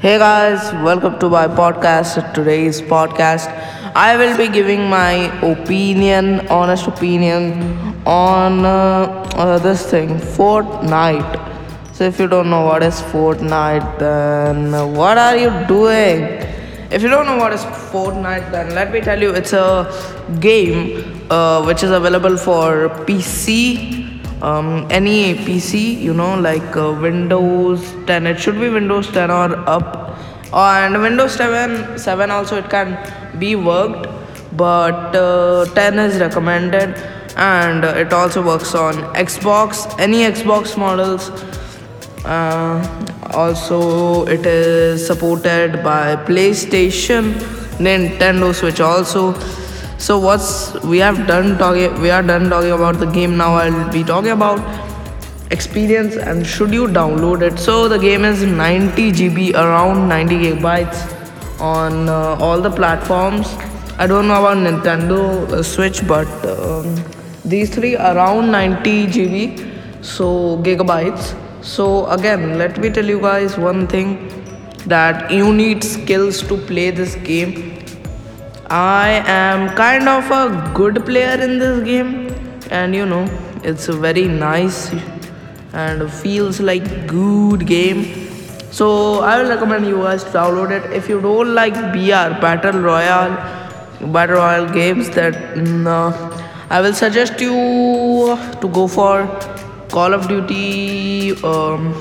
Hey guys, welcome to my podcast. Today's podcast, I will be giving my opinion, honest opinion on uh, uh, this thing, Fortnite. So, if you don't know what is Fortnite, then what are you doing? If you don't know what is Fortnite, then let me tell you it's a game uh, which is available for PC um, any PC, you know, like uh, Windows 10. It should be Windows 10 or up, and Windows 7 7 also it can be worked, but uh, 10 is recommended, and uh, it also works on Xbox, any Xbox models. Uh, also, it is supported by PlayStation, Nintendo Switch also so what's we have done talking we are done talking about the game. Now i'll be talking about experience and should you download it. So the game is 90 gb around 90 gigabytes on uh, all the platforms. I don't know about nintendo uh, switch but um, these three around 90 gb so gigabytes. So again let me tell you guys one thing that you need skills to play this game I am kind of a good player in this game, and you know, it's a very nice and feels like good game. So I will recommend you guys to download it. If you don't like BR Battle Royale, Battle Royale games, that no, I will suggest you to go for Call of Duty um,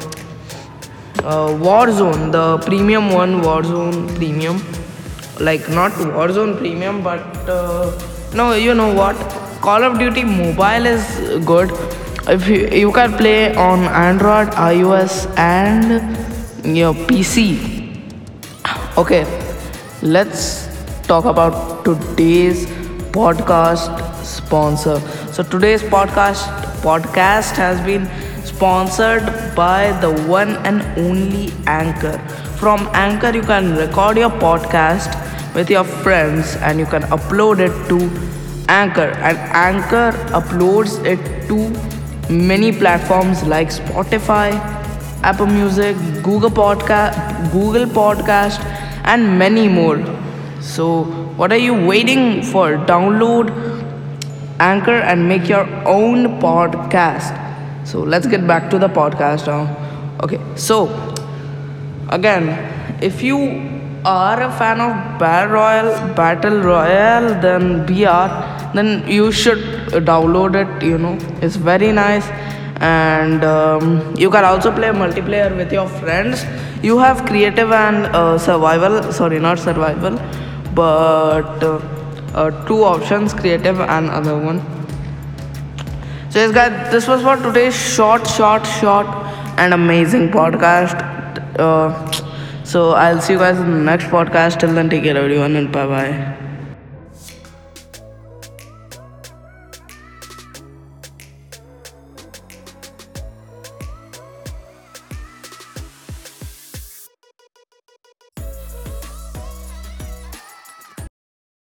uh, Warzone, the premium one, Warzone Premium like not Warzone Premium, but uh, no, you know what? Call of Duty Mobile is good. If you, you can play on Android, iOS, and your PC. Okay, let's talk about today's podcast sponsor. So today's podcast podcast has been sponsored by the one and only Anchor. From Anchor, you can record your podcast with your friends and you can upload it to Anchor. And Anchor uploads it to many platforms like Spotify, Apple Music, Google Podcast, Google Podcast, and many more. So, what are you waiting for? Download Anchor and make your own podcast. So, let's get back to the podcast now. Okay, so again, if you are a fan of Battle Royale, Battle Royale, then BR, then you should download it. You know, it's very nice, and um, you can also play multiplayer with your friends. You have creative and uh, survival. Sorry, not survival, but uh, uh, two options: creative and other one. So, yes, guys, this was for today's short, short, short, and amazing podcast. So I'll see you guys in the next podcast. Till then, take care, everyone, and bye bye.